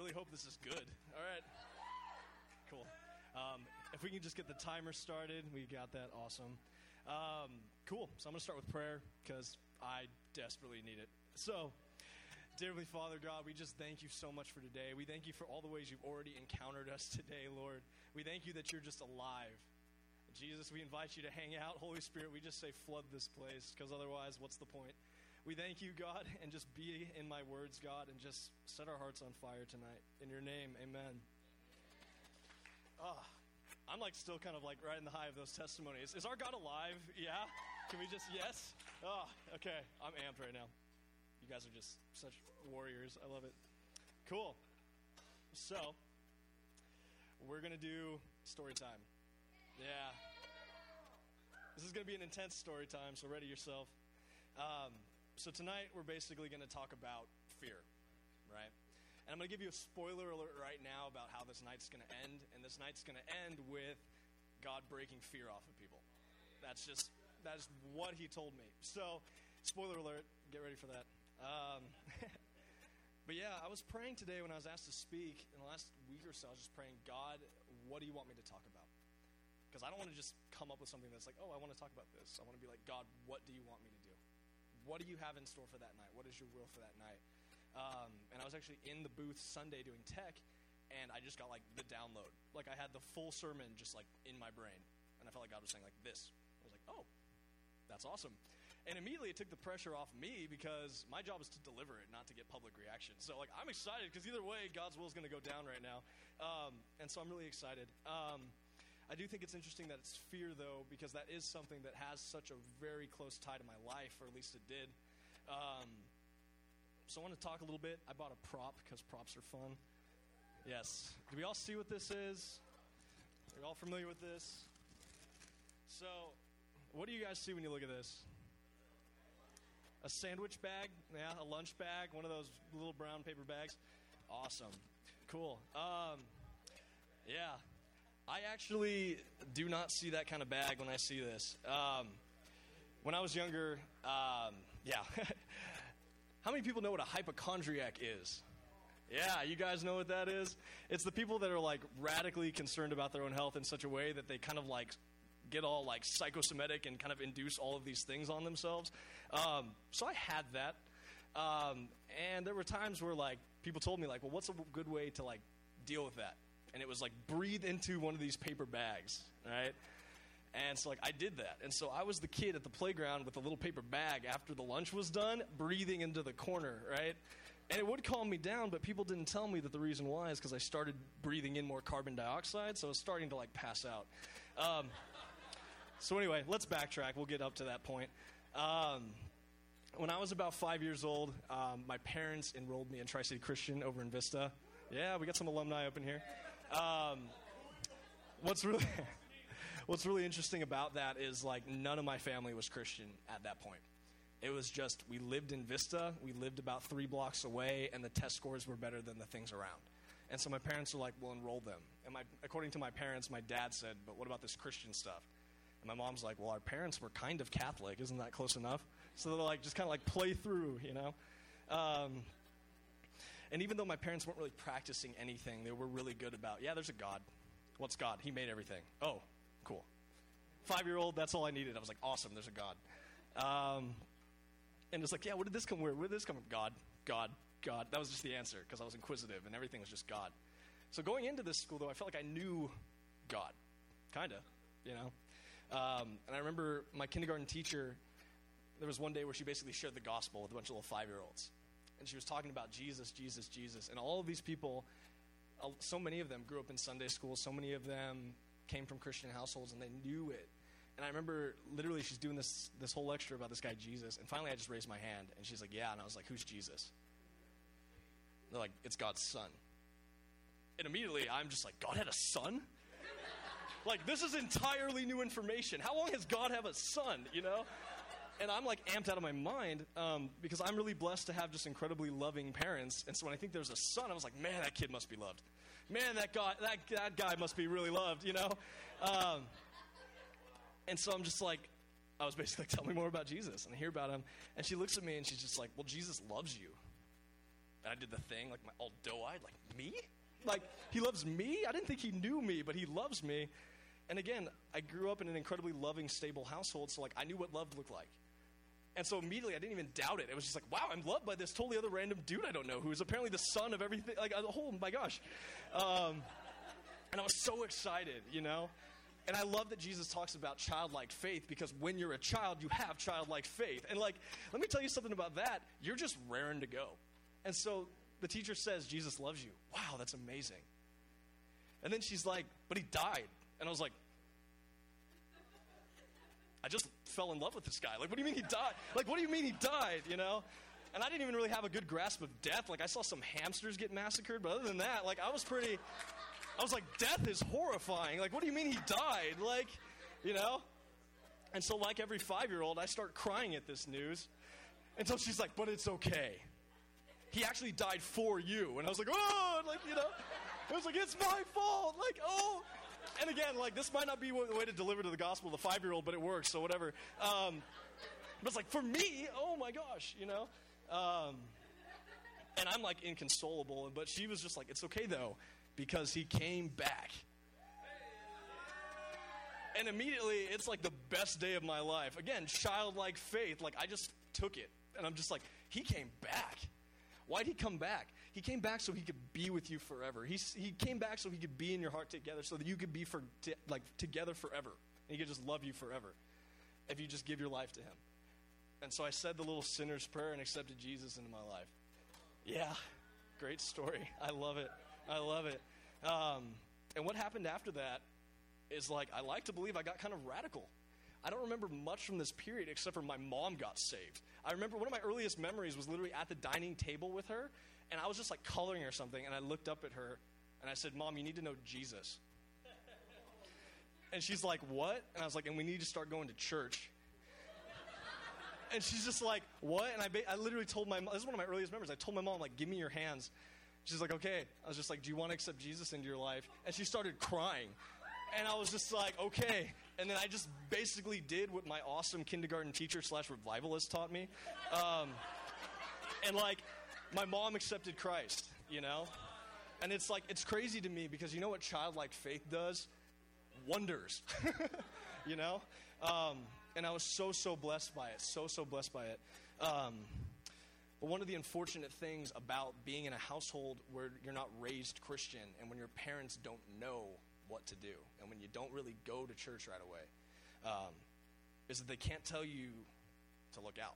really hope this is good. All right. Cool. Um, if we can just get the timer started, we got that. Awesome. Um, cool. So I'm going to start with prayer because I desperately need it. So, dear Heavenly Father, God, we just thank you so much for today. We thank you for all the ways you've already encountered us today, Lord. We thank you that you're just alive. Jesus, we invite you to hang out. Holy Spirit, we just say flood this place because otherwise, what's the point? We thank you, God, and just be in my words, God, and just set our hearts on fire tonight. In your name, amen. Oh, I'm like still kind of like right in the high of those testimonies. Is our God alive? Yeah? Can we just, yes? Oh, okay. I'm amped right now. You guys are just such warriors. I love it. Cool. So, we're going to do story time. Yeah. This is going to be an intense story time, so ready yourself. Um, so tonight we're basically going to talk about fear, right? And I'm going to give you a spoiler alert right now about how this night's going to end, and this night's going to end with God breaking fear off of people. That's just that's what He told me. So, spoiler alert. Get ready for that. Um, but yeah, I was praying today when I was asked to speak in the last week or so. I was just praying, God, what do you want me to talk about? Because I don't want to just come up with something that's like, oh, I want to talk about this. I want to be like, God, what do you want me to? What do you have in store for that night? What is your will for that night? Um, and I was actually in the booth Sunday doing tech, and I just got like the download. Like I had the full sermon just like in my brain, and I felt like God was saying like this. I was like, oh, that's awesome. And immediately it took the pressure off me because my job is to deliver it, not to get public reaction. So like I'm excited because either way, God's will is going to go down right now, um, and so I'm really excited. Um, I do think it's interesting that it's fear, though, because that is something that has such a very close tie to my life, or at least it did. Um, so I want to talk a little bit. I bought a prop because props are fun. Yes. Do we all see what this is? Are you all familiar with this? So, what do you guys see when you look at this? A sandwich bag? Yeah, a lunch bag, one of those little brown paper bags. Awesome. Cool. Um, yeah, I actually do not see that kind of bag when I see this. Um, when I was younger, um, yeah. How many people know what a hypochondriac is? Yeah, you guys know what that is? It's the people that are like radically concerned about their own health in such a way that they kind of like get all like psychosomatic and kind of induce all of these things on themselves. Um, so I had that. Um, and there were times where like people told me like, well, what's a good way to like deal with that? And it was like breathe into one of these paper bags, right? And so, like, I did that. And so I was the kid at the playground with a little paper bag after the lunch was done, breathing into the corner, right? And it would calm me down, but people didn't tell me that the reason why is because I started breathing in more carbon dioxide, so I was starting to, like, pass out. Um, so, anyway, let's backtrack. We'll get up to that point. Um, when I was about five years old, um, my parents enrolled me in Tri City Christian over in Vista. Yeah, we got some alumni up in here. Um, what's really what's really interesting about that is like none of my family was Christian at that point. It was just we lived in Vista, we lived about three blocks away, and the test scores were better than the things around. And so my parents were like, "We'll enroll them." And my, according to my parents, my dad said, "But what about this Christian stuff?" And my mom's like, "Well, our parents were kind of Catholic, isn't that close enough?" So they're like, just kind of like play through, you know. Um, and even though my parents weren't really practicing anything, they were really good about, yeah, there's a God. What's God? He made everything. Oh, cool. Five year old, that's all I needed. I was like, awesome, there's a God. Um, and it's like, yeah, what did this come where? Where did this come from? God, God, God. That was just the answer because I was inquisitive and everything was just God. So going into this school, though, I felt like I knew God, kind of, you know. Um, and I remember my kindergarten teacher. There was one day where she basically shared the gospel with a bunch of little five year olds, and she was talking about Jesus, Jesus, Jesus. And all of these people, uh, so many of them grew up in Sunday school, so many of them came from Christian households, and they knew it. And I remember literally she's doing this, this whole lecture about this guy, Jesus. And finally, I just raised my hand, and she's like, Yeah. And I was like, Who's Jesus? And they're like, It's God's son. And immediately, I'm just like, God had a son? like, this is entirely new information. How long has God have a son, you know? And I'm like amped out of my mind um, because I'm really blessed to have just incredibly loving parents. And so when I think there's a son, I was like, man, that kid must be loved. Man, that guy, that, that guy must be really loved, you know? Um, and so I'm just like, I was basically like, tell me more about Jesus. And I hear about him. And she looks at me and she's just like, well, Jesus loves you. And I did the thing, like my all doe eyed, like, me? Like, he loves me? I didn't think he knew me, but he loves me. And again, I grew up in an incredibly loving, stable household, so like I knew what love looked like. And so immediately I didn't even doubt it. It was just like, wow, I'm loved by this totally other random dude I don't know who is apparently the son of everything. Like, oh my gosh. Um, and I was so excited, you know? And I love that Jesus talks about childlike faith because when you're a child, you have childlike faith. And like, let me tell you something about that. You're just raring to go. And so the teacher says, Jesus loves you. Wow, that's amazing. And then she's like, but he died. And I was like, I just fell in love with this guy. Like, what do you mean he died? Like, what do you mean he died, you know? And I didn't even really have a good grasp of death. Like, I saw some hamsters get massacred, but other than that, like, I was pretty, I was like, death is horrifying. Like, what do you mean he died? Like, you know? And so, like every five year old, I start crying at this news until she's like, but it's okay. He actually died for you. And I was like, oh, like, you know? I was like, it's my fault. Like, oh. And again, like, this might not be the way to deliver to the gospel the five year old, but it works, so whatever. Um, but it's like, for me, oh my gosh, you know? Um, and I'm like inconsolable, but she was just like, it's okay though, because he came back. And immediately, it's like the best day of my life. Again, childlike faith. Like, I just took it. And I'm just like, he came back. Why'd he come back? He came back so he could be with you forever. He, he came back so he could be in your heart together, so that you could be for, t- like together forever. And he could just love you forever if you just give your life to him. And so I said the little sinner's prayer and accepted Jesus into my life. Yeah, great story. I love it. I love it. Um, and what happened after that is like, I like to believe I got kind of radical. I don't remember much from this period except for my mom got saved. I remember one of my earliest memories was literally at the dining table with her, and I was just like coloring or something, and I looked up at her and I said, Mom, you need to know Jesus. And she's like, What? And I was like, And we need to start going to church. And she's just like, What? And I, ba- I literally told my mom, this is one of my earliest memories. I told my mom, like, Give me your hands. She's like, Okay. I was just like, Do you want to accept Jesus into your life? And she started crying. And I was just like, Okay. And then I just basically did what my awesome kindergarten teacher slash revivalist taught me. Um, and like, my mom accepted Christ, you know? And it's like, it's crazy to me because you know what childlike faith does? Wonders, you know? Um, and I was so, so blessed by it. So, so blessed by it. Um, but one of the unfortunate things about being in a household where you're not raised Christian and when your parents don't know what to do and when you don't really go to church right away um, is that they can't tell you to look out.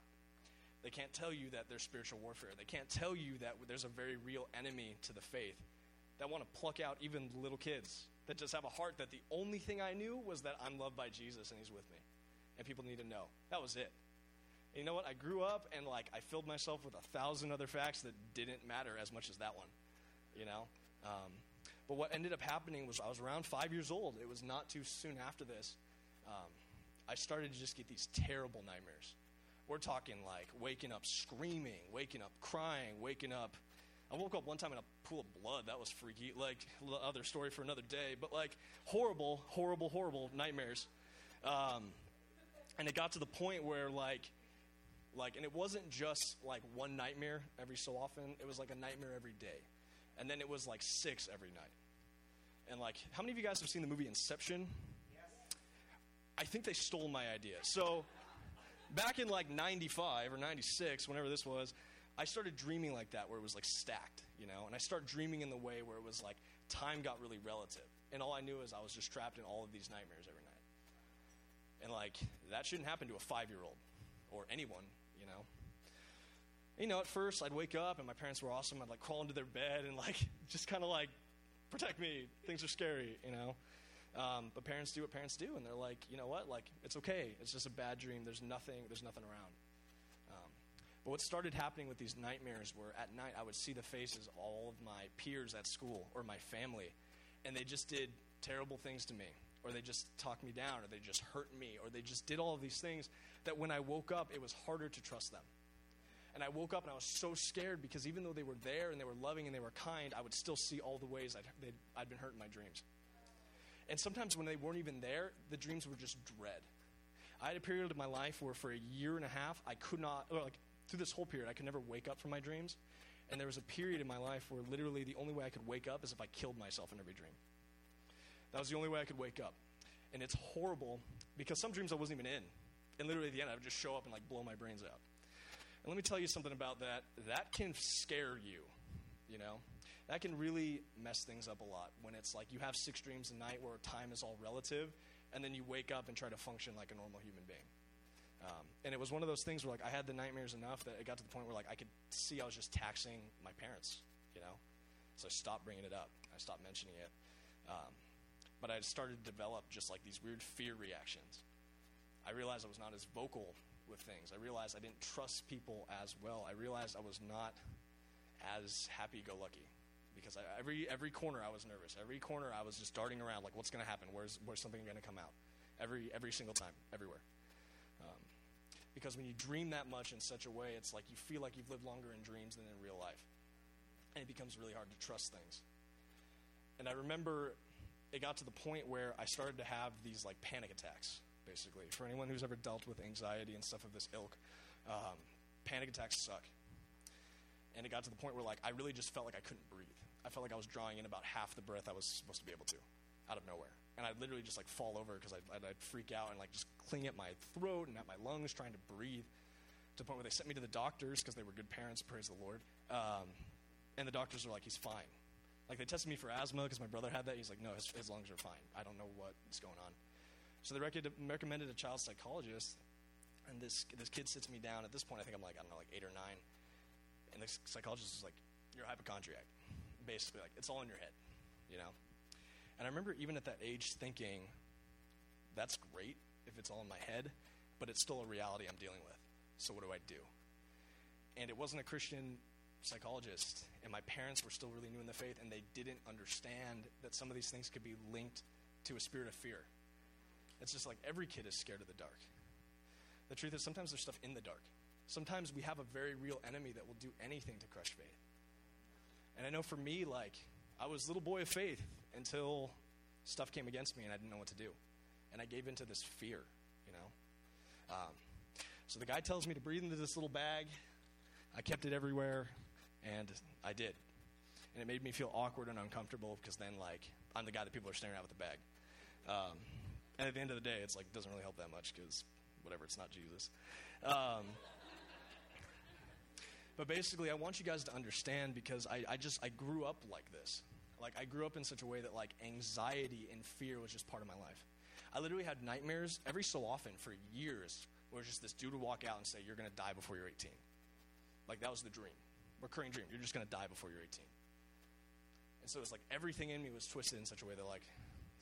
They can't tell you that there's spiritual warfare. They can't tell you that there's a very real enemy to the faith that want to pluck out even little kids that just have a heart that the only thing I knew was that I'm loved by Jesus and He's with me. And people need to know. That was it. And you know what? I grew up and like I filled myself with a thousand other facts that didn't matter as much as that one. You know? Um, but what ended up happening was I was around five years old. It was not too soon after this. Um, I started to just get these terrible nightmares. We're talking like waking up screaming, waking up crying, waking up. I woke up one time in a pool of blood. That was freaky. Like, other story for another day. But like, horrible, horrible, horrible nightmares. Um, and it got to the point where like, like, and it wasn't just like one nightmare every so often. It was like a nightmare every day, and then it was like six every night. And like, how many of you guys have seen the movie Inception? I think they stole my idea. So back in like 95 or 96, whenever this was, I started dreaming like that where it was like stacked, you know? And I started dreaming in the way where it was like time got really relative. And all I knew is I was just trapped in all of these nightmares every night. And like, that shouldn't happen to a five year old or anyone, you know? You know, at first I'd wake up and my parents were awesome. I'd like crawl into their bed and like just kind of like protect me. Things are scary, you know? Um, but parents do what parents do, and they're like, you know what? Like, it's okay. It's just a bad dream. There's nothing. There's nothing around. Um, but what started happening with these nightmares were at night I would see the faces of all of my peers at school or my family, and they just did terrible things to me, or they just talked me down, or they just hurt me, or they just did all of these things that when I woke up, it was harder to trust them. And I woke up and I was so scared because even though they were there and they were loving and they were kind, I would still see all the ways I'd, I'd been hurt in my dreams. And sometimes when they weren't even there, the dreams were just dread. I had a period of my life where for a year and a half, I could not, like through this whole period, I could never wake up from my dreams. And there was a period in my life where literally the only way I could wake up is if I killed myself in every dream. That was the only way I could wake up. And it's horrible because some dreams I wasn't even in. And literally at the end, I would just show up and like blow my brains out. And let me tell you something about that. That can scare you, you know? That can really mess things up a lot when it's like you have six dreams a night where time is all relative, and then you wake up and try to function like a normal human being. Um, and it was one of those things where like I had the nightmares enough that it got to the point where like I could see I was just taxing my parents, you know. So I stopped bringing it up. I stopped mentioning it. Um, but I started to develop just like these weird fear reactions. I realized I was not as vocal with things. I realized I didn't trust people as well. I realized I was not as happy-go-lucky because I, every every corner I was nervous. Every corner I was just darting around like, what's going to happen? Where's where's something going to come out? Every every single time, everywhere. Um, because when you dream that much in such a way, it's like you feel like you've lived longer in dreams than in real life, and it becomes really hard to trust things. And I remember it got to the point where I started to have these like panic attacks. Basically, for anyone who's ever dealt with anxiety and stuff of this ilk, um, panic attacks suck. And it got to the point where like I really just felt like I couldn't breathe. I felt like I was drawing in about half the breath I was supposed to be able to, out of nowhere. And I'd literally just like fall over because I'd, I'd, I'd, freak out and like just cling at my throat and at my lungs trying to breathe. To the point where they sent me to the doctors because they were good parents, praise the Lord. Um, and the doctors were like, he's fine. Like they tested me for asthma because my brother had that. He's like, no, his, his lungs are fine. I don't know what's going on. So they recommended a child psychologist, and this this kid sits me down. At this point, I think I'm like I don't know, like eight or nine, and the psychologist is like, "You're a hypochondriac." Basically, like it's all in your head, you know. And I remember even at that age thinking, "That's great if it's all in my head, but it's still a reality I'm dealing with. So what do I do?" And it wasn't a Christian psychologist, and my parents were still really new in the faith, and they didn't understand that some of these things could be linked to a spirit of fear. It's just like every kid is scared of the dark. The truth is, sometimes there's stuff in the dark. Sometimes we have a very real enemy that will do anything to crush faith. And I know for me, like, I was a little boy of faith until stuff came against me and I didn't know what to do. And I gave into this fear, you know. Um, so the guy tells me to breathe into this little bag. I kept it everywhere, and I did. And it made me feel awkward and uncomfortable because then, like, I'm the guy that people are staring at with the bag. Um, and at the end of the day, it's like doesn't really help that much because whatever, it's not Jesus. Um, but basically, I want you guys to understand because I, I just I grew up like this. Like I grew up in such a way that like anxiety and fear was just part of my life. I literally had nightmares every so often for years where just this dude would walk out and say, "You're going to die before you're 18." Like that was the dream, recurring dream. You're just going to die before you're 18. And so it's like everything in me was twisted in such a way that like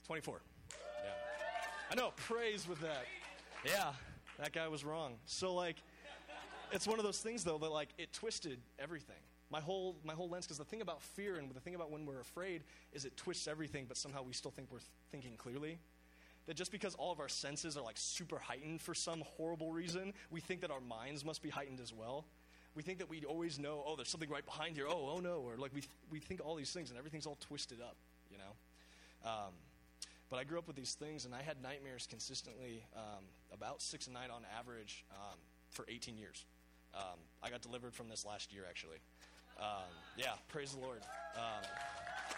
24. Yeah. I know, praise with that. Yeah, that guy was wrong. So like, it's one of those things though that like it twisted everything. My whole my whole lens, because the thing about fear and the thing about when we're afraid is it twists everything, but somehow we still think we're thinking clearly. That just because all of our senses are like super heightened for some horrible reason, we think that our minds must be heightened as well. We think that we always know, oh, there's something right behind here. Oh, oh no, or like we we think all these things and everything's all twisted up, you know. Um, but I grew up with these things, and I had nightmares consistently, um, about six a night on average, um, for 18 years. Um, I got delivered from this last year, actually. Um, yeah, praise the Lord. Um,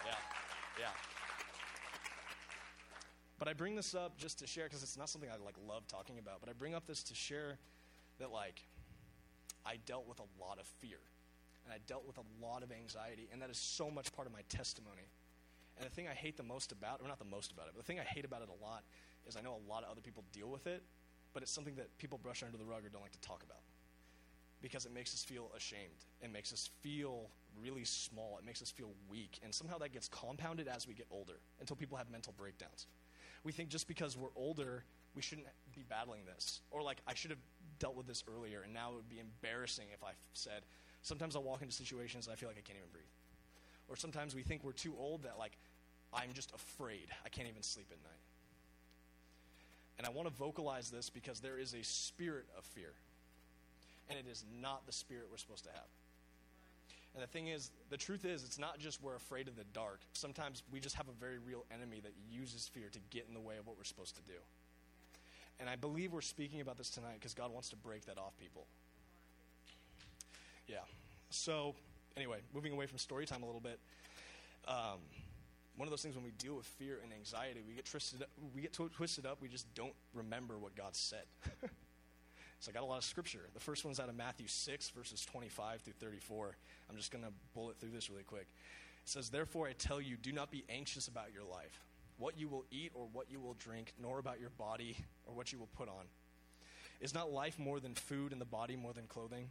yeah, yeah. But I bring this up just to share because it's not something I like love talking about. But I bring up this to share that like I dealt with a lot of fear, and I dealt with a lot of anxiety, and that is so much part of my testimony. And the thing I hate the most about, or not the most about it, but the thing I hate about it a lot is I know a lot of other people deal with it, but it's something that people brush under the rug or don't like to talk about. Because it makes us feel ashamed. It makes us feel really small. It makes us feel weak. And somehow that gets compounded as we get older until people have mental breakdowns. We think just because we're older, we shouldn't be battling this. Or like, I should have dealt with this earlier, and now it would be embarrassing if I said, sometimes I'll walk into situations and I feel like I can't even breathe. Or sometimes we think we're too old that, like, I'm just afraid. I can't even sleep at night. And I want to vocalize this because there is a spirit of fear. And it is not the spirit we're supposed to have. And the thing is, the truth is, it's not just we're afraid of the dark. Sometimes we just have a very real enemy that uses fear to get in the way of what we're supposed to do. And I believe we're speaking about this tonight because God wants to break that off people. Yeah. So anyway, moving away from story time a little bit. Um, one of those things when we deal with fear and anxiety, we get twisted up, we get twisted up. We just don't remember what God said. so I got a lot of scripture. The first one's out of Matthew 6, verses 25 through 34. I'm just going to bullet through this really quick. It says, Therefore I tell you, do not be anxious about your life, what you will eat or what you will drink, nor about your body or what you will put on. Is not life more than food and the body more than clothing?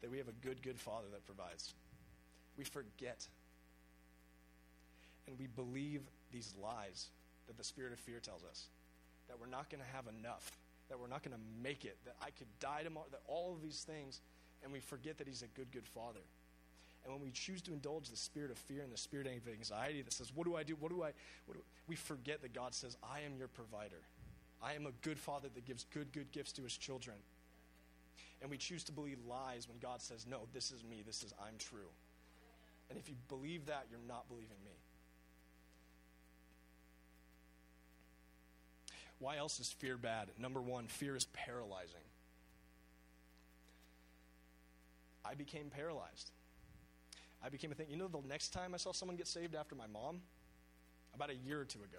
that we have a good, good Father that provides. We forget. And we believe these lies that the spirit of fear tells us that we're not going to have enough, that we're not going to make it, that I could die tomorrow, that all of these things, and we forget that He's a good, good Father. And when we choose to indulge the spirit of fear and the spirit of anxiety that says, What do I do? What do I, what do we forget that God says, I am your provider. I am a good father that gives good, good gifts to his children and we choose to believe lies when God says, No, this is me, this is I'm true. And if you believe that, you're not believing me. Why else is fear bad? Number one, fear is paralyzing. I became paralyzed. I became a thing. You know, the next time I saw someone get saved after my mom? About a year or two ago.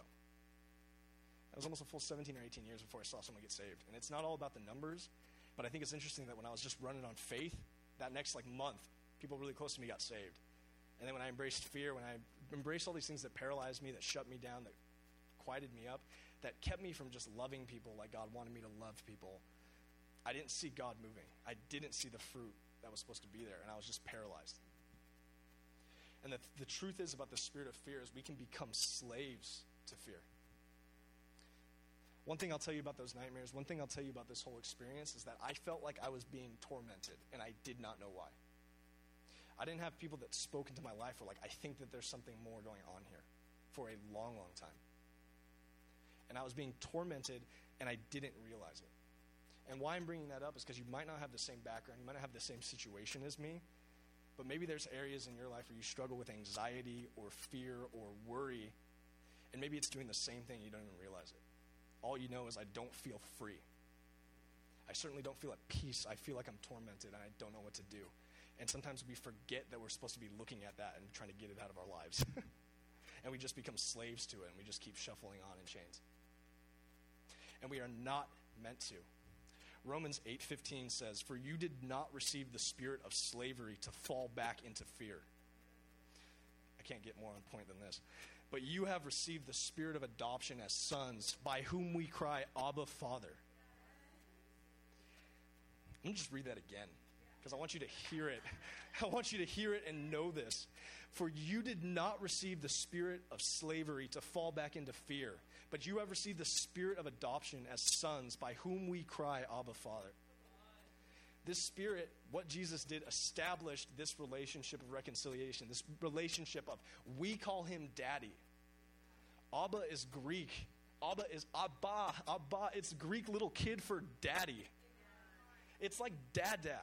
It was almost a full 17 or 18 years before I saw someone get saved. And it's not all about the numbers, but I think it's interesting that when I was just running on faith, that next like month, people really close to me got saved. And then when I embraced fear, when I embraced all these things that paralyzed me, that shut me down, that quieted me up, that kept me from just loving people like God wanted me to love people, I didn't see God moving. I didn't see the fruit that was supposed to be there, and I was just paralyzed. And the, the truth is about the spirit of fear is we can become slaves to fear. One thing I'll tell you about those nightmares, one thing I'll tell you about this whole experience is that I felt like I was being tormented, and I did not know why. I didn't have people that spoke into my life were like, I think that there's something more going on here for a long, long time. And I was being tormented, and I didn't realize it. And why I'm bringing that up is because you might not have the same background, you might not have the same situation as me, but maybe there's areas in your life where you struggle with anxiety or fear or worry, and maybe it's doing the same thing, you don't even realize it all you know is I don't feel free. I certainly don't feel at peace. I feel like I'm tormented and I don't know what to do. And sometimes we forget that we're supposed to be looking at that and trying to get it out of our lives. and we just become slaves to it and we just keep shuffling on in chains. And we are not meant to. Romans 8:15 says, "For you did not receive the spirit of slavery to fall back into fear." I can't get more on point than this but you have received the spirit of adoption as sons, by whom we cry, Abba, Father. Let me just read that again, because I want you to hear it. I want you to hear it and know this. For you did not receive the spirit of slavery to fall back into fear, but you have received the spirit of adoption as sons, by whom we cry, Abba, Father. This spirit, what Jesus did, established this relationship of reconciliation, this relationship of we call him daddy. Abba is Greek. Abba is Abba. Abba, it's Greek little kid for daddy. It's like dada.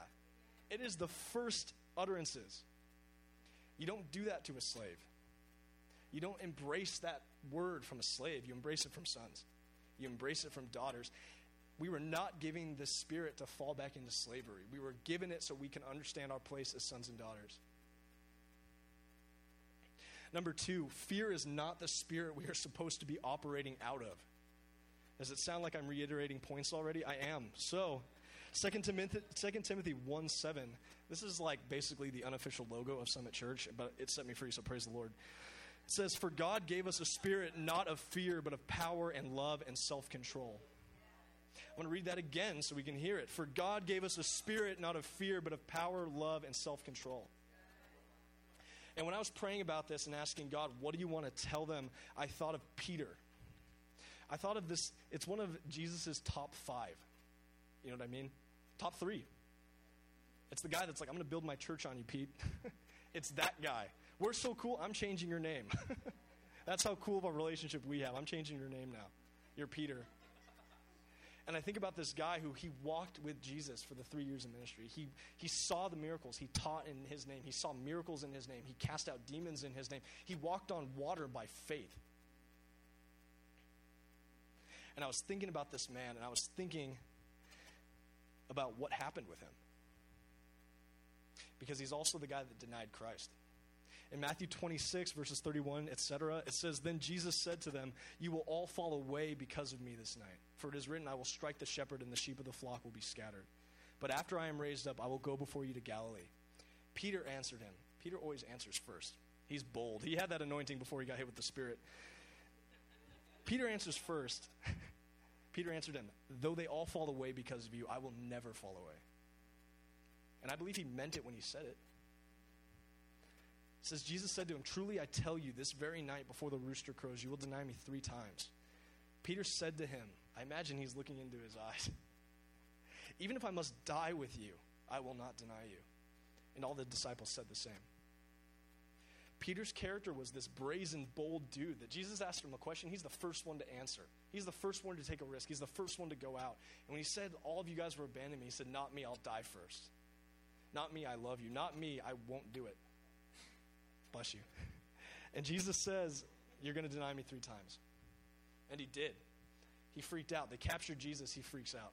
It is the first utterances. You don't do that to a slave. You don't embrace that word from a slave. You embrace it from sons. You embrace it from daughters we were not giving the spirit to fall back into slavery. We were given it so we can understand our place as sons and daughters. Number two, fear is not the spirit we are supposed to be operating out of. Does it sound like I'm reiterating points already? I am. So, 2 Timothy, 2 Timothy 1 7, this is like basically the unofficial logo of Summit Church, but it set me free, so praise the Lord. It says, For God gave us a spirit not of fear, but of power and love and self control. I want to read that again so we can hear it. For God gave us a spirit not of fear, but of power, love, and self control. And when I was praying about this and asking God, what do you want to tell them? I thought of Peter. I thought of this, it's one of Jesus' top five. You know what I mean? Top three. It's the guy that's like, I'm going to build my church on you, Pete. It's that guy. We're so cool, I'm changing your name. That's how cool of a relationship we have. I'm changing your name now. You're Peter. And I think about this guy who he walked with Jesus for the three years of ministry. He, he saw the miracles. He taught in his name. He saw miracles in his name. He cast out demons in his name. He walked on water by faith. And I was thinking about this man, and I was thinking about what happened with him. Because he's also the guy that denied Christ. In Matthew 26, verses 31, etc., it says, Then Jesus said to them, You will all fall away because of me this night. For it is written, I will strike the shepherd, and the sheep of the flock will be scattered. But after I am raised up, I will go before you to Galilee. Peter answered him. Peter always answers first. He's bold. He had that anointing before he got hit with the Spirit. Peter answers first. Peter answered him, Though they all fall away because of you, I will never fall away. And I believe he meant it when he said it. It says, Jesus said to him, Truly I tell you, this very night before the rooster crows, you will deny me three times. Peter said to him, I imagine he's looking into his eyes, Even if I must die with you, I will not deny you. And all the disciples said the same. Peter's character was this brazen, bold dude that Jesus asked him a question. He's the first one to answer. He's the first one to take a risk. He's the first one to go out. And when he said, All of you guys were abandoning me, he said, Not me, I'll die first. Not me, I love you. Not me, I won't do it. Bless you. And Jesus says, You're going to deny me three times. And he did. He freaked out. They captured Jesus, he freaks out.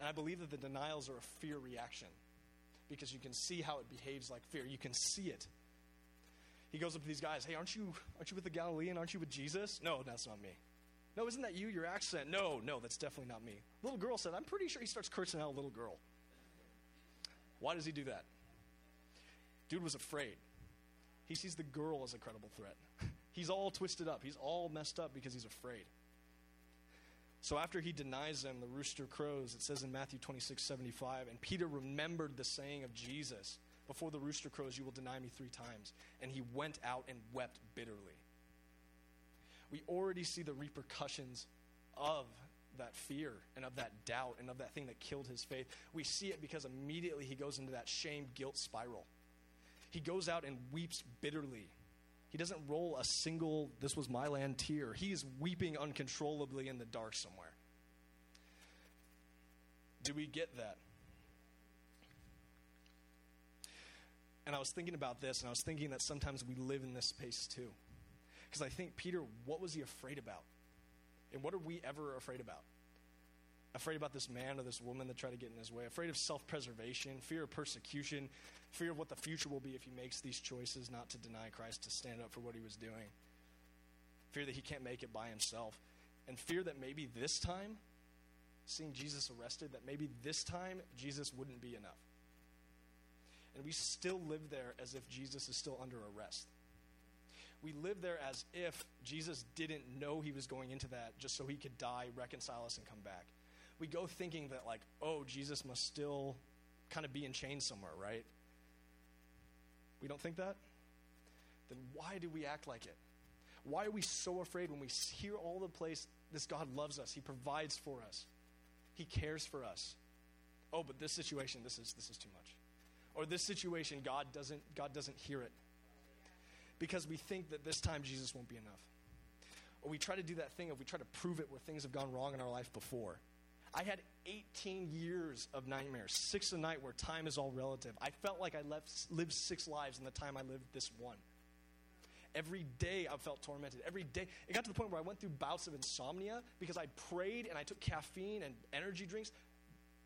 And I believe that the denials are a fear reaction because you can see how it behaves like fear. You can see it. He goes up to these guys, "Hey, aren't you aren't you with the Galilean? Aren't you with Jesus?" No, that's not me. No, isn't that you? Your accent? No, no, that's definitely not me. Little girl said, "I'm pretty sure." He starts cursing out a little girl. Why does he do that? Dude was afraid. He sees the girl as a credible threat. He's all twisted up. He's all messed up because he's afraid. So after he denies them, the rooster crows. It says in Matthew 26, 75, and Peter remembered the saying of Jesus before the rooster crows, you will deny me three times. And he went out and wept bitterly. We already see the repercussions of that fear and of that doubt and of that thing that killed his faith. We see it because immediately he goes into that shame guilt spiral. He goes out and weeps bitterly. He doesn't roll a single, this was my land tear. He is weeping uncontrollably in the dark somewhere. Do we get that? And I was thinking about this, and I was thinking that sometimes we live in this space too. Because I think, Peter, what was he afraid about? And what are we ever afraid about? Afraid about this man or this woman that try to get in his way, afraid of self preservation, fear of persecution, fear of what the future will be if he makes these choices not to deny Christ, to stand up for what he was doing, fear that he can't make it by himself, and fear that maybe this time, seeing Jesus arrested, that maybe this time Jesus wouldn't be enough. And we still live there as if Jesus is still under arrest. We live there as if Jesus didn't know he was going into that just so he could die, reconcile us, and come back. We go thinking that, like, oh, Jesus must still kind of be in chains somewhere, right? We don't think that? Then why do we act like it? Why are we so afraid when we hear all the place this God loves us, He provides for us, He cares for us? Oh, but this situation, this is this is too much or this situation god doesn't god doesn't hear it because we think that this time jesus won't be enough or we try to do that thing of we try to prove it where things have gone wrong in our life before i had 18 years of nightmares six a night where time is all relative i felt like i left, lived six lives in the time i lived this one every day i felt tormented every day it got to the point where i went through bouts of insomnia because i prayed and i took caffeine and energy drinks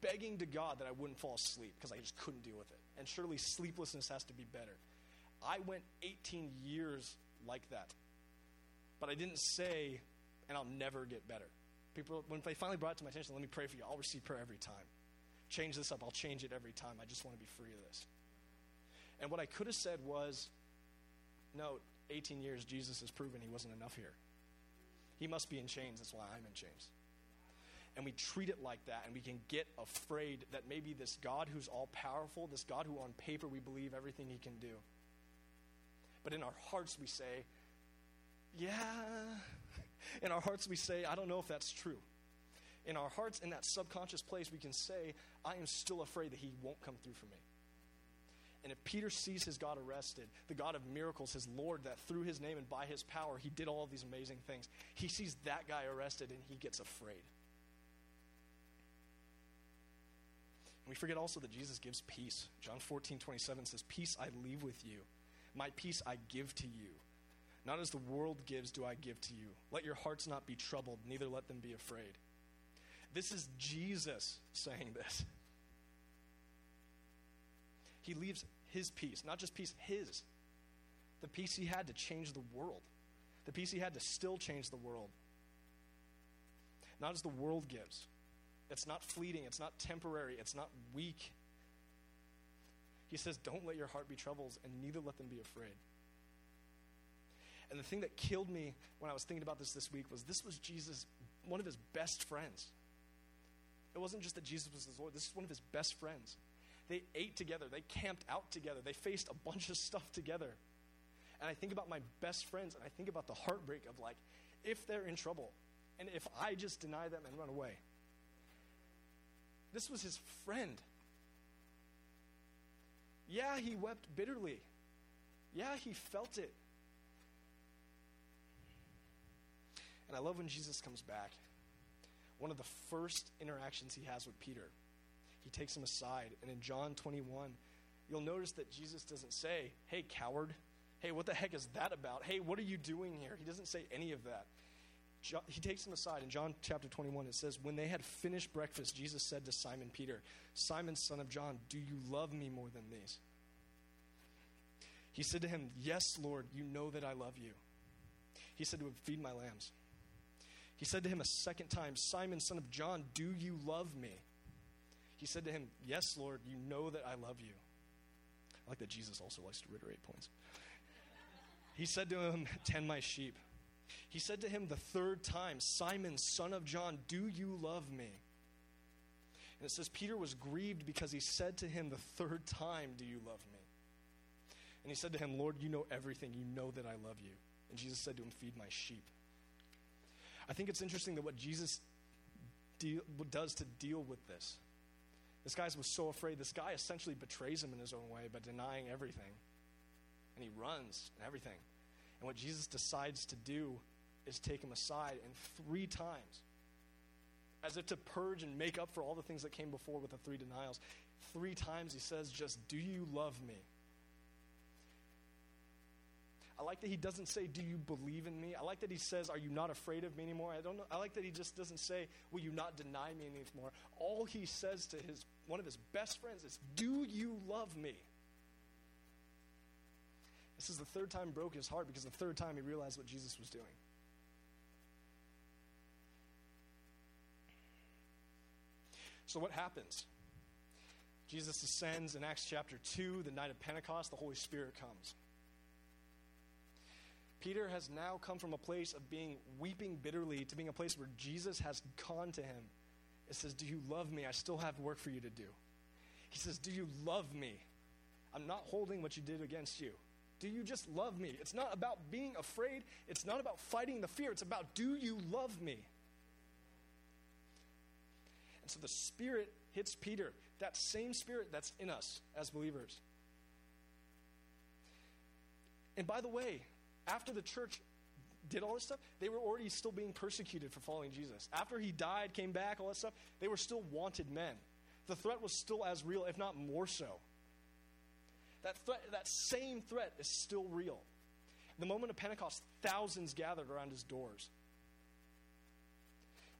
begging to God that I wouldn't fall asleep because I just couldn't deal with it. And surely sleeplessness has to be better. I went 18 years like that. But I didn't say, and I'll never get better. People, when they finally brought it to my attention, let me pray for you. I'll receive prayer every time. Change this up. I'll change it every time. I just want to be free of this. And what I could have said was, no, 18 years, Jesus has proven he wasn't enough here. He must be in chains. That's why I'm in chains and we treat it like that, and we can get afraid that maybe this God who's all powerful, this God who on paper we believe everything he can do, but in our hearts we say, yeah. In our hearts we say, I don't know if that's true. In our hearts, in that subconscious place, we can say, I am still afraid that he won't come through for me. And if Peter sees his God arrested, the God of miracles, his Lord, that through his name and by his power, he did all these amazing things, he sees that guy arrested and he gets afraid. And we forget also that Jesus gives peace. John 14, 27 says, Peace I leave with you, my peace I give to you. Not as the world gives, do I give to you. Let your hearts not be troubled, neither let them be afraid. This is Jesus saying this. He leaves his peace, not just peace, his. The peace he had to change the world, the peace he had to still change the world. Not as the world gives. It's not fleeting, it's not temporary, it's not weak. He says, Don't let your heart be troubled, and neither let them be afraid. And the thing that killed me when I was thinking about this this week was this was Jesus, one of his best friends. It wasn't just that Jesus was his Lord, this is one of his best friends. They ate together, they camped out together, they faced a bunch of stuff together. And I think about my best friends, and I think about the heartbreak of like, if they're in trouble, and if I just deny them and run away. This was his friend. Yeah, he wept bitterly. Yeah, he felt it. I love when Jesus comes back. One of the first interactions he has with Peter, he takes him aside. And in John 21, you'll notice that Jesus doesn't say, Hey, coward. Hey, what the heck is that about? Hey, what are you doing here? He doesn't say any of that. He takes him aside. In John chapter 21, it says, When they had finished breakfast, Jesus said to Simon Peter, Simon, son of John, do you love me more than these? He said to him, Yes, Lord, you know that I love you. He said to him, Feed my lambs. He said to him a second time, Simon, son of John, do you love me? He said to him, Yes, Lord, you know that I love you. I like that Jesus also likes to reiterate points. He said to him, Tend my sheep. He said to him the third time, Simon, son of John, do you love me? And it says, Peter was grieved because he said to him the third time, Do you love me? And he said to him, Lord, you know everything. You know that I love you. And Jesus said to him, Feed my sheep. I think it's interesting that what Jesus deal, does to deal with this. This guy was so afraid. This guy essentially betrays him in his own way by denying everything. And he runs and everything. And what Jesus decides to do is take him aside, and three times, as if to purge and make up for all the things that came before with the three denials, three times he says, Just, do you love me? I like that he doesn't say, Do you believe in me? I like that he says, Are you not afraid of me anymore? I don't know. I like that he just doesn't say, Will you not deny me anymore? All he says to his one of his best friends is, Do you love me? This is the third time broke his heart because the third time he realized what Jesus was doing. So, what happens? Jesus ascends in Acts chapter 2, the night of Pentecost, the Holy Spirit comes. Peter has now come from a place of being weeping bitterly to being a place where Jesus has gone to him. It says, Do you love me? I still have work for you to do. He says, Do you love me? I'm not holding what you did against you. Do you just love me? It's not about being afraid. It's not about fighting the fear. It's about, Do you love me? And so the Spirit hits Peter, that same Spirit that's in us as believers. And by the way, after the church did all this stuff, they were already still being persecuted for following Jesus. After he died, came back, all that stuff, they were still wanted men. The threat was still as real, if not more so. That threat, that same threat is still real. the moment of Pentecost, thousands gathered around his doors.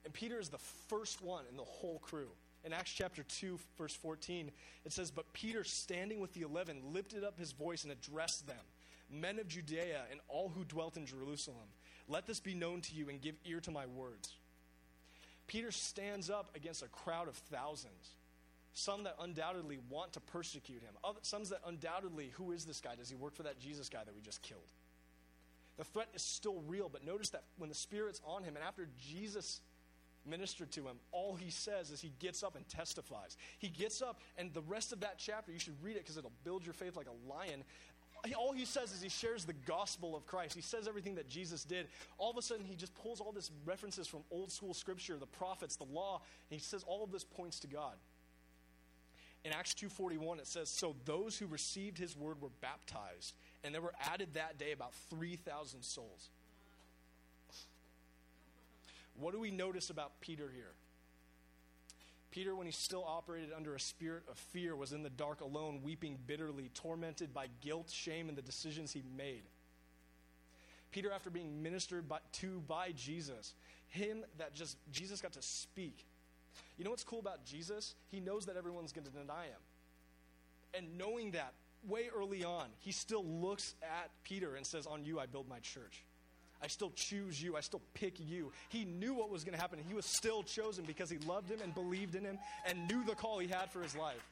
And Peter is the first one in the whole crew. In Acts chapter 2, verse 14, it says, But Peter, standing with the eleven, lifted up his voice and addressed them Men of Judea and all who dwelt in Jerusalem, let this be known to you and give ear to my words. Peter stands up against a crowd of thousands, some that undoubtedly want to persecute him, some that undoubtedly, who is this guy? Does he work for that Jesus guy that we just killed? The threat is still real, but notice that when the Spirit's on him, and after Jesus ministered to him, all he says is he gets up and testifies. He gets up, and the rest of that chapter, you should read it because it'll build your faith like a lion all he says is he shares the gospel of Christ. He says everything that Jesus did. All of a sudden, he just pulls all these references from old school scripture, the prophets, the law, he says all of this points to God. In Acts 2:41 it says so those who received his word were baptized and there were added that day about 3000 souls. What do we notice about Peter here? Peter, when he still operated under a spirit of fear, was in the dark alone, weeping bitterly, tormented by guilt, shame, and the decisions he made. Peter, after being ministered by, to by Jesus, him that just, Jesus got to speak. You know what's cool about Jesus? He knows that everyone's going to deny him. And knowing that way early on, he still looks at Peter and says, On you I build my church. I still choose you. I still pick you. He knew what was going to happen. He was still chosen because he loved him and believed in him and knew the call he had for his life.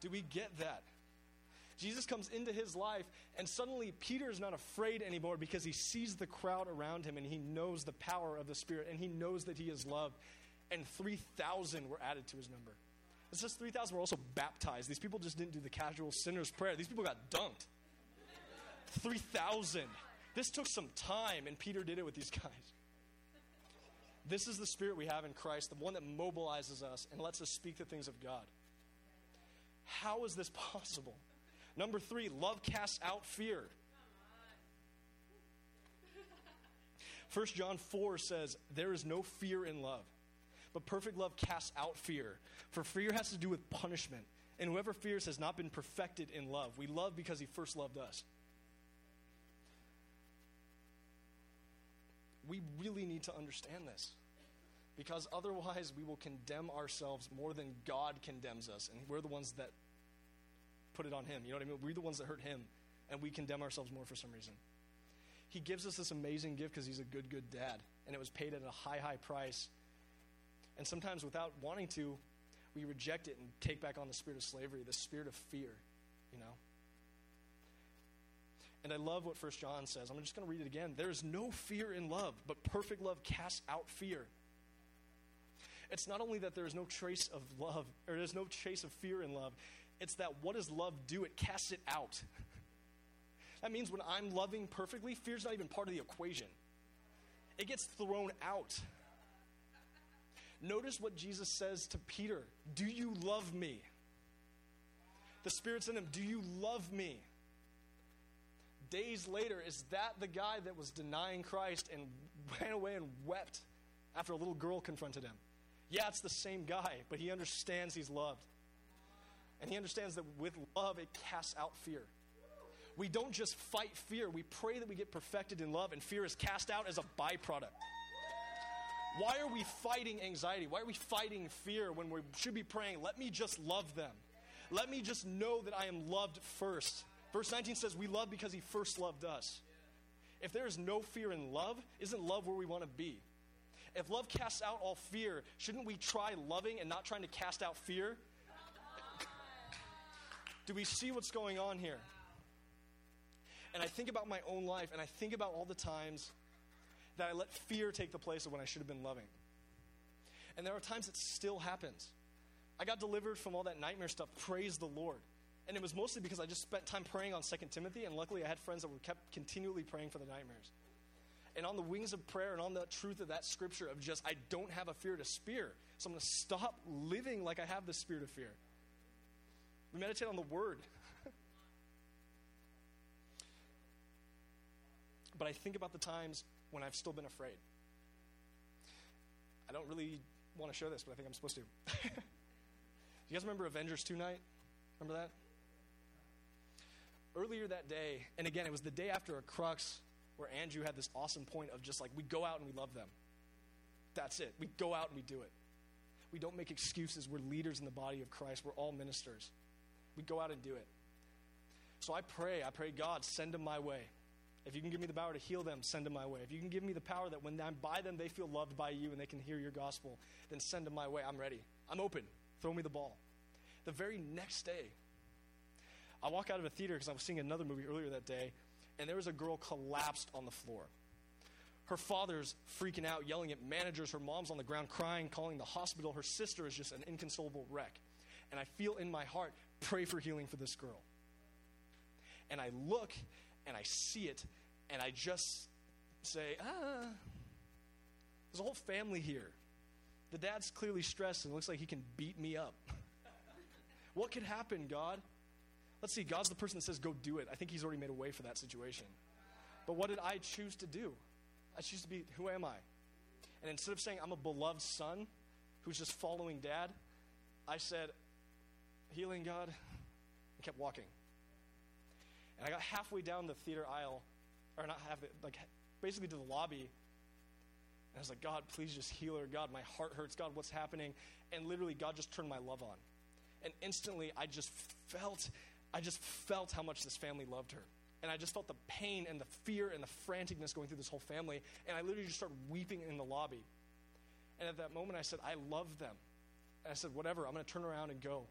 Do we get that? Jesus comes into his life, and suddenly Peter is not afraid anymore because he sees the crowd around him and he knows the power of the Spirit and he knows that he is loved. And 3,000 were added to his number. It says 3,000 were also baptized. These people just didn't do the casual sinner's prayer, these people got dunked. 3,000. This took some time, and Peter did it with these guys. This is the spirit we have in Christ, the one that mobilizes us and lets us speak the things of God. How is this possible? Number three, love casts out fear. 1 John 4 says, There is no fear in love, but perfect love casts out fear. For fear has to do with punishment, and whoever fears has not been perfected in love. We love because he first loved us. We really need to understand this. Because otherwise, we will condemn ourselves more than God condemns us. And we're the ones that put it on Him. You know what I mean? We're the ones that hurt Him. And we condemn ourselves more for some reason. He gives us this amazing gift because He's a good, good dad. And it was paid at a high, high price. And sometimes, without wanting to, we reject it and take back on the spirit of slavery, the spirit of fear, you know? And I love what First John says. I'm just going to read it again. There is no fear in love, but perfect love casts out fear. It's not only that there is no trace of love, or there's no trace of fear in love, it's that what does love do? It casts it out. that means when I'm loving perfectly, fear's not even part of the equation, it gets thrown out. Notice what Jesus says to Peter Do you love me? The Spirit's in him. Do you love me? Days later, is that the guy that was denying Christ and ran away and wept after a little girl confronted him? Yeah, it's the same guy, but he understands he's loved. And he understands that with love, it casts out fear. We don't just fight fear, we pray that we get perfected in love, and fear is cast out as a byproduct. Why are we fighting anxiety? Why are we fighting fear when we should be praying, let me just love them? Let me just know that I am loved first. Verse 19 says, We love because he first loved us. If there is no fear in love, isn't love where we want to be? If love casts out all fear, shouldn't we try loving and not trying to cast out fear? Do we see what's going on here? And I think about my own life, and I think about all the times that I let fear take the place of when I should have been loving. And there are times it still happens. I got delivered from all that nightmare stuff. Praise the Lord. And it was mostly because I just spent time praying on 2 Timothy, and luckily I had friends that were kept continually praying for the nightmares. And on the wings of prayer and on the truth of that scripture of just, I don't have a fear to spear. So I'm going to stop living like I have the spirit of fear. We meditate on the word. but I think about the times when I've still been afraid. I don't really want to share this, but I think I'm supposed to. Do you guys remember Avengers 2 night? Remember that? Earlier that day, and again, it was the day after a crux where Andrew had this awesome point of just like, we go out and we love them. That's it. We go out and we do it. We don't make excuses. We're leaders in the body of Christ. We're all ministers. We go out and do it. So I pray, I pray, God, send them my way. If you can give me the power to heal them, send them my way. If you can give me the power that when I'm by them, they feel loved by you and they can hear your gospel, then send them my way. I'm ready. I'm open. Throw me the ball. The very next day, I walk out of a theater because I was seeing another movie earlier that day, and there was a girl collapsed on the floor. Her father's freaking out, yelling at managers. Her mom's on the ground crying, calling the hospital. Her sister is just an inconsolable wreck. And I feel in my heart, pray for healing for this girl. And I look and I see it, and I just say, ah, there's a whole family here. The dad's clearly stressed and looks like he can beat me up. what could happen, God? Let's see, God's the person that says, go do it. I think he's already made a way for that situation. But what did I choose to do? I choose to be, who am I? And instead of saying I'm a beloved son who's just following dad, I said, healing God, and kept walking. And I got halfway down the theater aisle, or not half, like basically to the lobby. And I was like, God, please just heal her. God, my heart hurts. God, what's happening? And literally, God just turned my love on. And instantly, I just felt, I just felt how much this family loved her. And I just felt the pain and the fear and the franticness going through this whole family. And I literally just started weeping in the lobby. And at that moment, I said, I love them. And I said, whatever, I'm going to turn around and go.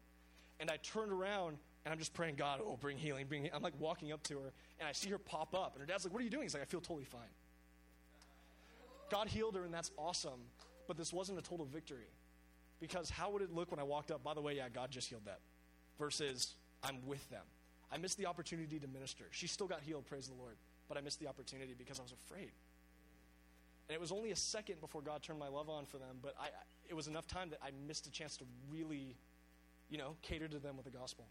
And I turned around and I'm just praying, God, oh, bring healing, bring healing. I'm like walking up to her and I see her pop up. And her dad's like, What are you doing? He's like, I feel totally fine. God healed her and that's awesome. But this wasn't a total victory. Because how would it look when I walked up? By the way, yeah, God just healed that. Versus, I'm with them. I missed the opportunity to minister. She still got healed, praise the Lord. But I missed the opportunity because I was afraid. And it was only a second before God turned my love on for them, but I, it was enough time that I missed a chance to really, you know, cater to them with the gospel.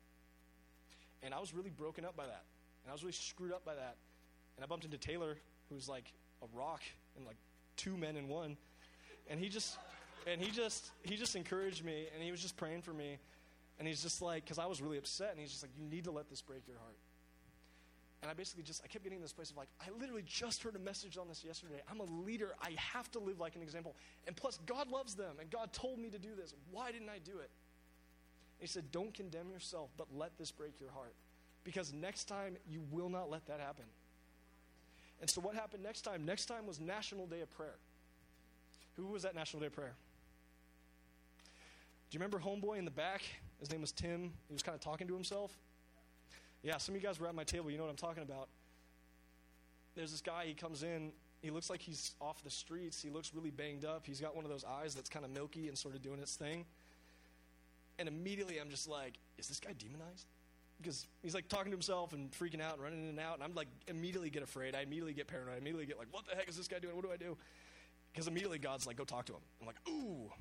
And I was really broken up by that. And I was really screwed up by that. And I bumped into Taylor, who's like a rock and like two men in one. And he just and he just he just encouraged me and he was just praying for me. And he's just like, because I was really upset, and he's just like, you need to let this break your heart. And I basically just, I kept getting in this place of like, I literally just heard a message on this yesterday. I'm a leader. I have to live like an example. And plus, God loves them, and God told me to do this. Why didn't I do it? And he said, Don't condemn yourself, but let this break your heart. Because next time, you will not let that happen. And so, what happened next time? Next time was National Day of Prayer. Who was that National Day of Prayer? Do you remember Homeboy in the back? His name was Tim. He was kind of talking to himself. Yeah, some of you guys were at my table. You know what I'm talking about. There's this guy, he comes in. He looks like he's off the streets. He looks really banged up. He's got one of those eyes that's kind of milky and sort of doing its thing. And immediately I'm just like, is this guy demonized? Because he's like talking to himself and freaking out and running in and out. And I'm like, immediately get afraid. I immediately get paranoid. I immediately get like, what the heck is this guy doing? What do I do? Because immediately God's like, go talk to him. I'm like, ooh.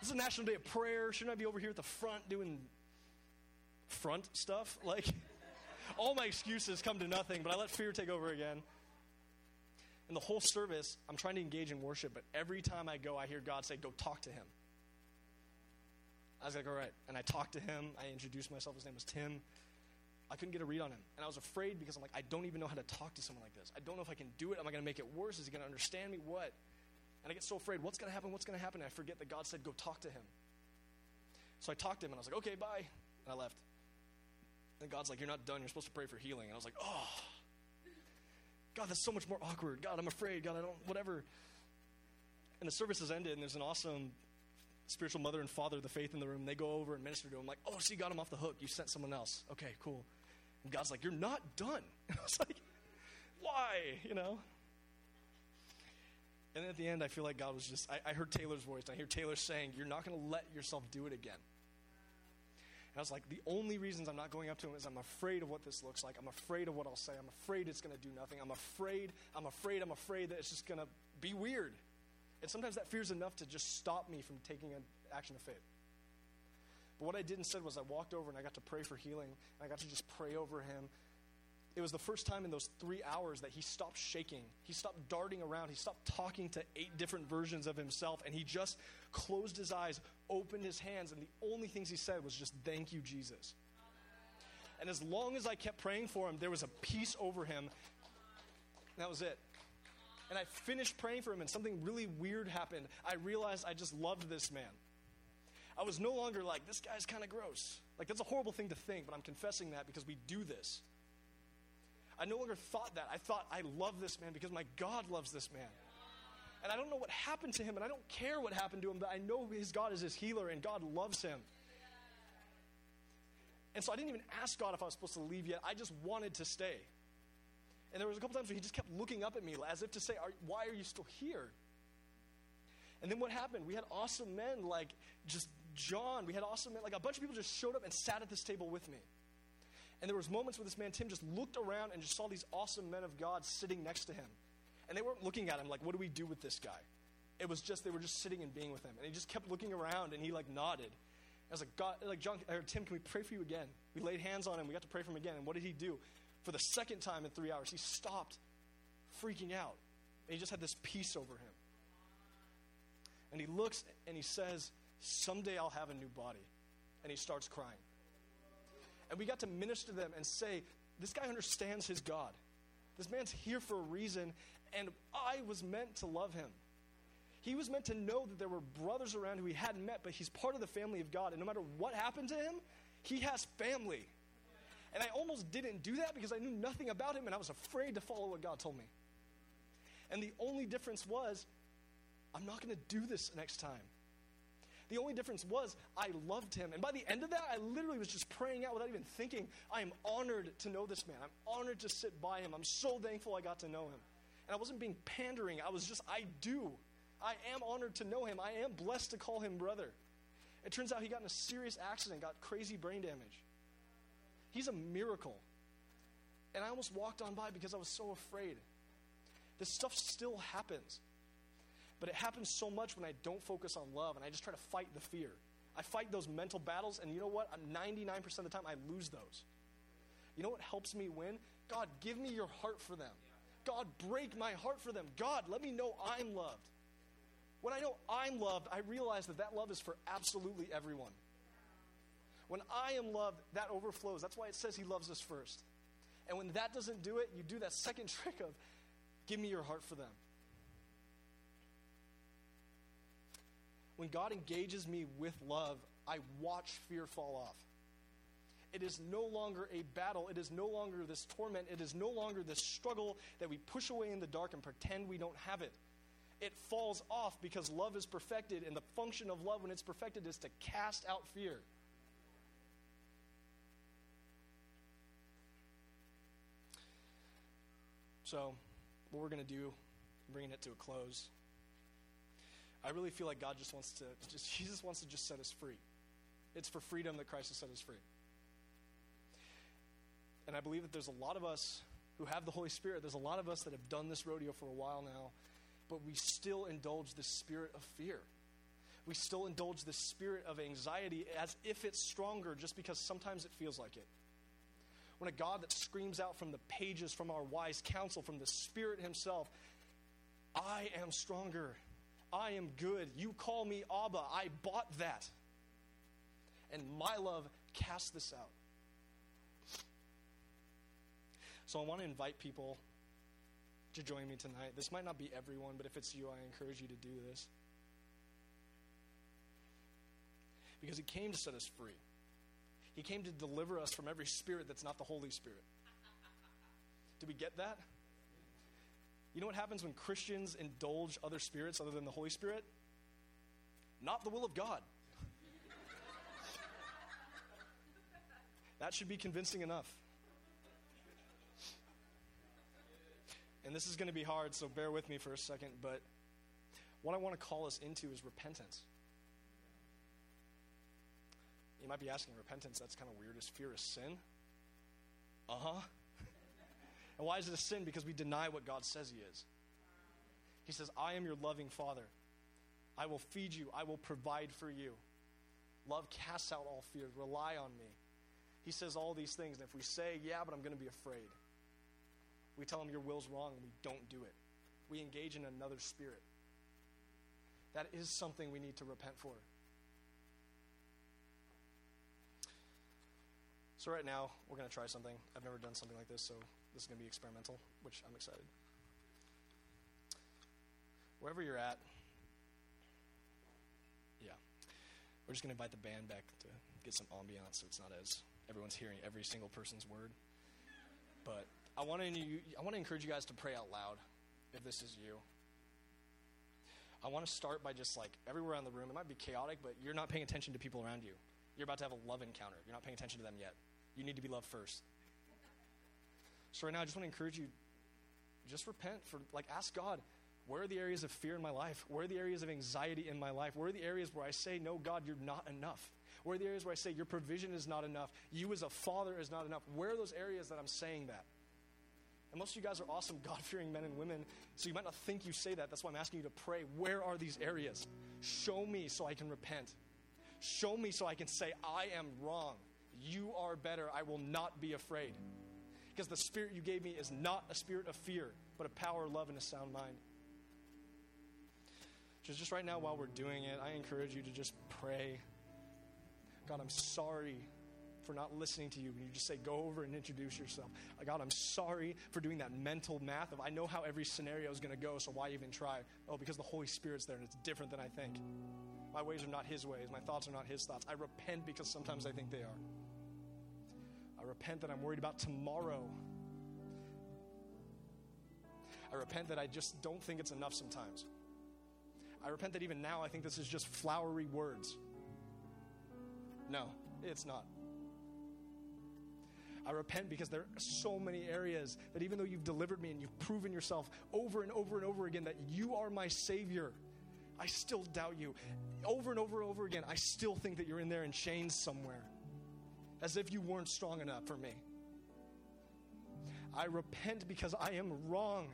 This is a national day of prayer. Shouldn't I be over here at the front doing front stuff. Like, all my excuses come to nothing, but I let fear take over again. In the whole service, I'm trying to engage in worship, but every time I go, I hear God say, Go talk to him. I was like, All right. And I talked to him. I introduced myself. His name was Tim. I couldn't get a read on him. And I was afraid because I'm like, I don't even know how to talk to someone like this. I don't know if I can do it. Am I going to make it worse? Is he going to understand me? What? And I get so afraid. What's going to happen? What's going to happen? And I forget that God said, Go talk to him. So I talked to him and I was like, Okay, bye. And I left. And God's like, You're not done. You're supposed to pray for healing. And I was like, Oh, God, that's so much more awkward. God, I'm afraid. God, I don't, whatever. And the service has ended, and there's an awesome spiritual mother and father of the faith in the room. They go over and minister to him, like, Oh, see, got him off the hook. You sent someone else. Okay, cool. And God's like, You're not done. And I was like, Why? You know? And at the end, I feel like God was just, I, I heard Taylor's voice, and I hear Taylor saying, You're not going to let yourself do it again. And I was like, the only reasons I'm not going up to him is I'm afraid of what this looks like. I'm afraid of what I'll say. I'm afraid it's going to do nothing. I'm afraid, I'm afraid, I'm afraid that it's just going to be weird. And sometimes that fear is enough to just stop me from taking an action of faith. But what I did instead was I walked over and I got to pray for healing. And I got to just pray over him it was the first time in those three hours that he stopped shaking. He stopped darting around. He stopped talking to eight different versions of himself. And he just closed his eyes, opened his hands, and the only things he said was just, Thank you, Jesus. And as long as I kept praying for him, there was a peace over him. That was it. And I finished praying for him, and something really weird happened. I realized I just loved this man. I was no longer like, this guy's kind of gross. Like, that's a horrible thing to think, but I'm confessing that because we do this. I no longer thought that. I thought, I love this man because my God loves this man. And I don't know what happened to him, and I don't care what happened to him, but I know his God is his healer, and God loves him. And so I didn't even ask God if I was supposed to leave yet. I just wanted to stay. And there was a couple times where he just kept looking up at me as if to say, are, Why are you still here? And then what happened? We had awesome men like just John. We had awesome men, like a bunch of people just showed up and sat at this table with me. And there was moments where this man Tim just looked around and just saw these awesome men of God sitting next to him. And they weren't looking at him like, what do we do with this guy? It was just, they were just sitting and being with him. And he just kept looking around and he like nodded. I was like, God, like John, or Tim, can we pray for you again? We laid hands on him. We got to pray for him again. And what did he do? For the second time in three hours, he stopped freaking out. And he just had this peace over him. And he looks and he says, Someday I'll have a new body. And he starts crying. And we got to minister to them and say, This guy understands his God. This man's here for a reason, and I was meant to love him. He was meant to know that there were brothers around who he hadn't met, but he's part of the family of God. And no matter what happened to him, he has family. And I almost didn't do that because I knew nothing about him and I was afraid to follow what God told me. And the only difference was, I'm not going to do this next time. The only difference was I loved him. And by the end of that, I literally was just praying out without even thinking. I am honored to know this man. I'm honored to sit by him. I'm so thankful I got to know him. And I wasn't being pandering. I was just, I do. I am honored to know him. I am blessed to call him brother. It turns out he got in a serious accident, got crazy brain damage. He's a miracle. And I almost walked on by because I was so afraid. This stuff still happens. But it happens so much when I don't focus on love and I just try to fight the fear. I fight those mental battles, and you know what? 99% of the time, I lose those. You know what helps me win? God, give me your heart for them. God, break my heart for them. God, let me know I'm loved. When I know I'm loved, I realize that that love is for absolutely everyone. When I am loved, that overflows. That's why it says He loves us first. And when that doesn't do it, you do that second trick of give me your heart for them. When God engages me with love, I watch fear fall off. It is no longer a battle. It is no longer this torment. It is no longer this struggle that we push away in the dark and pretend we don't have it. It falls off because love is perfected, and the function of love when it's perfected is to cast out fear. So, what we're going to do, bringing it to a close, I really feel like God just wants to, just, Jesus wants to just set us free. It's for freedom that Christ has set us free. And I believe that there's a lot of us who have the Holy Spirit. There's a lot of us that have done this rodeo for a while now, but we still indulge the spirit of fear. We still indulge the spirit of anxiety as if it's stronger just because sometimes it feels like it. When a God that screams out from the pages from our wise counsel, from the Spirit Himself, I am stronger. I am good. You call me Abba. I bought that. And my love casts this out. So I want to invite people to join me tonight. This might not be everyone, but if it's you, I encourage you to do this. Because He came to set us free. He came to deliver us from every spirit that's not the Holy Spirit. Do we get that? You know what happens when Christians indulge other spirits other than the Holy Spirit? Not the will of God. that should be convincing enough. And this is going to be hard, so bear with me for a second, but what I want to call us into is repentance. You might be asking, repentance, that's kind of weird. Is fear a sin? Uh huh. And why is it a sin? Because we deny what God says He is. He says, I am your loving Father. I will feed you, I will provide for you. Love casts out all fear. Rely on me. He says all these things, and if we say, Yeah, but I'm going to be afraid, we tell him your will's wrong and we don't do it. We engage in another spirit. That is something we need to repent for. So, right now, we're going to try something. I've never done something like this, so this is going to be experimental, which I'm excited. Wherever you're at, yeah, we're just going to invite the band back to get some ambiance so it's not as everyone's hearing every single person's word. But I want to I want to encourage you guys to pray out loud if this is you. I want to start by just like everywhere in the room. It might be chaotic, but you're not paying attention to people around you. You're about to have a love encounter. You're not paying attention to them yet. You need to be loved first. So right now, I just want to encourage you. Just repent for like ask God, where are the areas of fear in my life? Where are the areas of anxiety in my life? Where are the areas where I say, no, God, you're not enough? Where are the areas where I say, your provision is not enough? You as a father is not enough? Where are those areas that I'm saying that? And most of you guys are awesome, God fearing men and women, so you might not think you say that. That's why I'm asking you to pray. Where are these areas? Show me so I can repent. Show me so I can say, I am wrong. You are better. I will not be afraid. Because the spirit you gave me is not a spirit of fear, but a power, love, and a sound mind. Just, just right now, while we're doing it, I encourage you to just pray. God, I'm sorry for not listening to you. And you just say, go over and introduce yourself. God, I'm sorry for doing that mental math of I know how every scenario is going to go, so why even try? Oh, because the Holy Spirit's there and it's different than I think. My ways are not His ways, my thoughts are not His thoughts. I repent because sometimes I think they are. I repent that I'm worried about tomorrow. I repent that I just don't think it's enough sometimes. I repent that even now I think this is just flowery words. No, it's not. I repent because there are so many areas that even though you've delivered me and you've proven yourself over and over and over again that you are my Savior, I still doubt you. Over and over and over again, I still think that you're in there in chains somewhere, as if you weren't strong enough for me. I repent because I am wrong.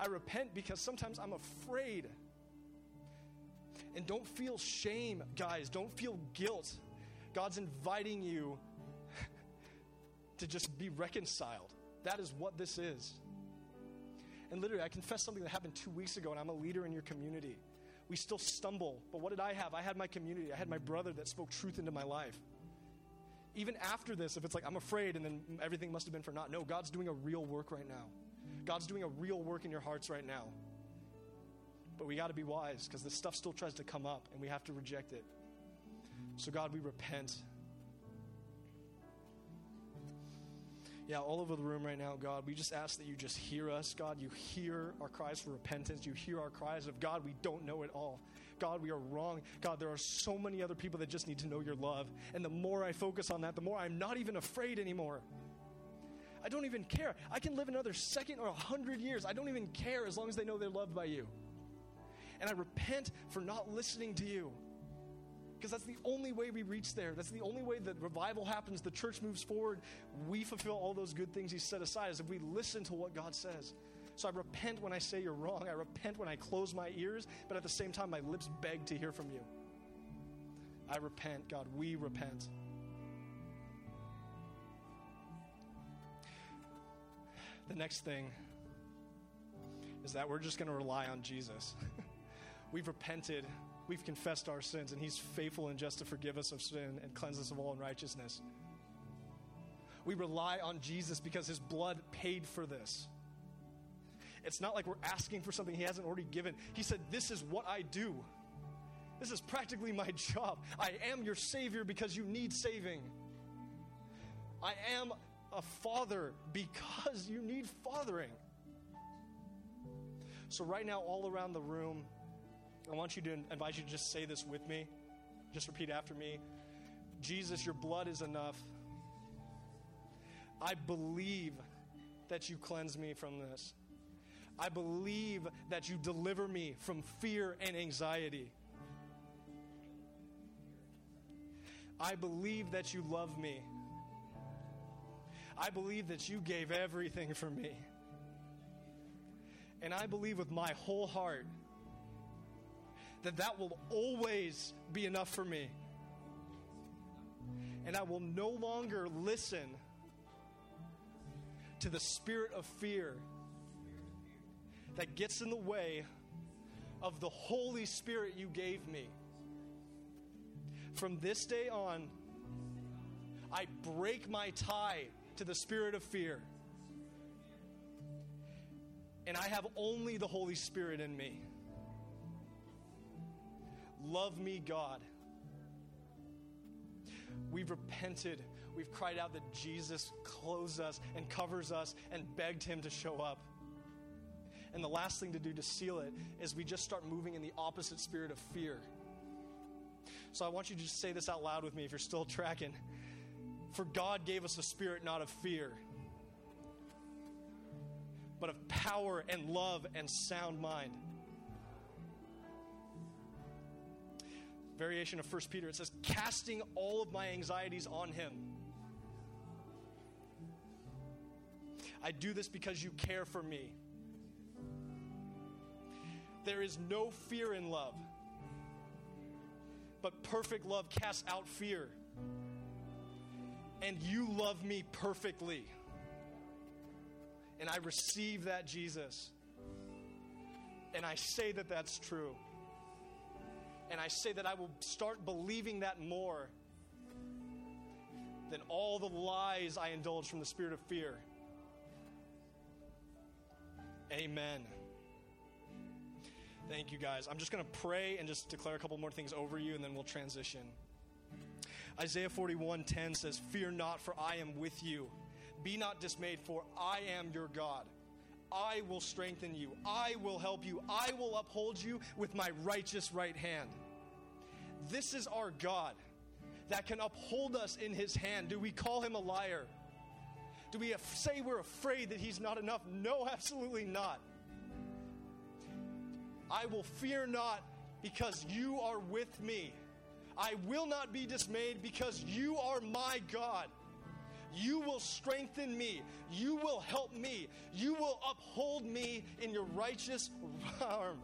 I repent because sometimes I'm afraid. And don't feel shame, guys. Don't feel guilt. God's inviting you to just be reconciled. That is what this is. And literally, I confess something that happened two weeks ago, and I'm a leader in your community. We still stumble, but what did I have? I had my community, I had my brother that spoke truth into my life. Even after this, if it's like I'm afraid and then everything must have been for naught, no, God's doing a real work right now. God's doing a real work in your hearts right now. But we got to be wise because this stuff still tries to come up and we have to reject it. So, God, we repent. yeah, all over the room right now, God, we just ask that you just hear us. God, you hear our cries for repentance. You hear our cries of, God, we don't know it all. God, we are wrong. God, there are so many other people that just need to know your love. And the more I focus on that, the more I'm not even afraid anymore. I don't even care. I can live another second or a hundred years. I don't even care as long as they know they're loved by you. And I repent for not listening to you because that's the only way we reach there. That's the only way that revival happens, the church moves forward. We fulfill all those good things He set aside is if we listen to what God says. So I repent when I say you're wrong. I repent when I close my ears, but at the same time, my lips beg to hear from you. I repent, God. We repent. The next thing is that we're just going to rely on Jesus. We've repented we've confessed our sins, and He's faithful and just to forgive us of sin and cleanse us of all unrighteousness. We rely on Jesus because His blood paid for this. It's not like we're asking for something He hasn't already given. He said, This is what I do. This is practically my job. I am your Savior because you need saving. I am a father because you need fathering. So, right now, all around the room, I want you to invite you to just say this with me. Just repeat after me Jesus, your blood is enough. I believe that you cleanse me from this. I believe that you deliver me from fear and anxiety. I believe that you love me. I believe that you gave everything for me. And I believe with my whole heart that that will always be enough for me. And I will no longer listen to the spirit of fear that gets in the way of the Holy Spirit you gave me. From this day on, I break my tie to the spirit of fear. And I have only the Holy Spirit in me. Love me, God. We've repented. We've cried out that Jesus clothes us and covers us and begged him to show up. And the last thing to do to seal it is we just start moving in the opposite spirit of fear. So I want you to just say this out loud with me if you're still tracking. For God gave us a spirit not of fear, but of power and love and sound mind. variation of 1 Peter, it says, casting all of my anxieties on him. I do this because you care for me. There is no fear in love, but perfect love casts out fear. And you love me perfectly. And I receive that, Jesus. And I say that that's true. And I say that I will start believing that more than all the lies I indulge from the spirit of fear. Amen. Thank you, guys. I'm just going to pray and just declare a couple more things over you, and then we'll transition. Isaiah 41:10 says, "Fear not, for I am with you. Be not dismayed, for I am your God. I will strengthen you. I will help you. I will uphold you with my righteous right hand." This is our God that can uphold us in his hand. Do we call him a liar? Do we say we're afraid that he's not enough? No, absolutely not. I will fear not because you are with me. I will not be dismayed because you are my God. You will strengthen me. You will help me. You will uphold me in your righteous arm.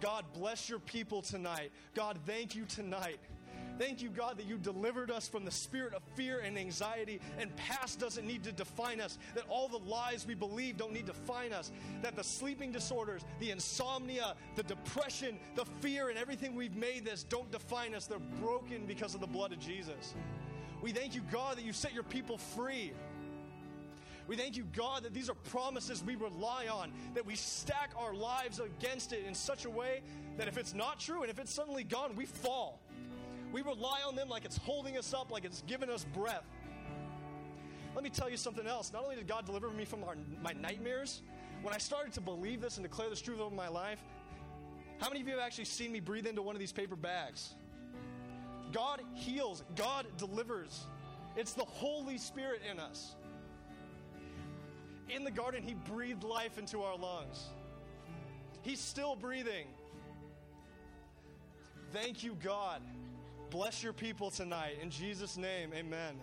God, bless your people tonight. God, thank you tonight. Thank you, God, that you delivered us from the spirit of fear and anxiety, and past doesn't need to define us. That all the lies we believe don't need to define us. That the sleeping disorders, the insomnia, the depression, the fear, and everything we've made this don't define us. They're broken because of the blood of Jesus. We thank you, God, that you set your people free. We thank you, God, that these are promises we rely on, that we stack our lives against it in such a way that if it's not true and if it's suddenly gone, we fall. We rely on them like it's holding us up, like it's giving us breath. Let me tell you something else. Not only did God deliver me from our, my nightmares, when I started to believe this and declare this truth over my life, how many of you have actually seen me breathe into one of these paper bags? God heals, God delivers. It's the Holy Spirit in us. In the garden, He breathed life into our lungs. He's still breathing. Thank you, God. Bless your people tonight. In Jesus' name, amen.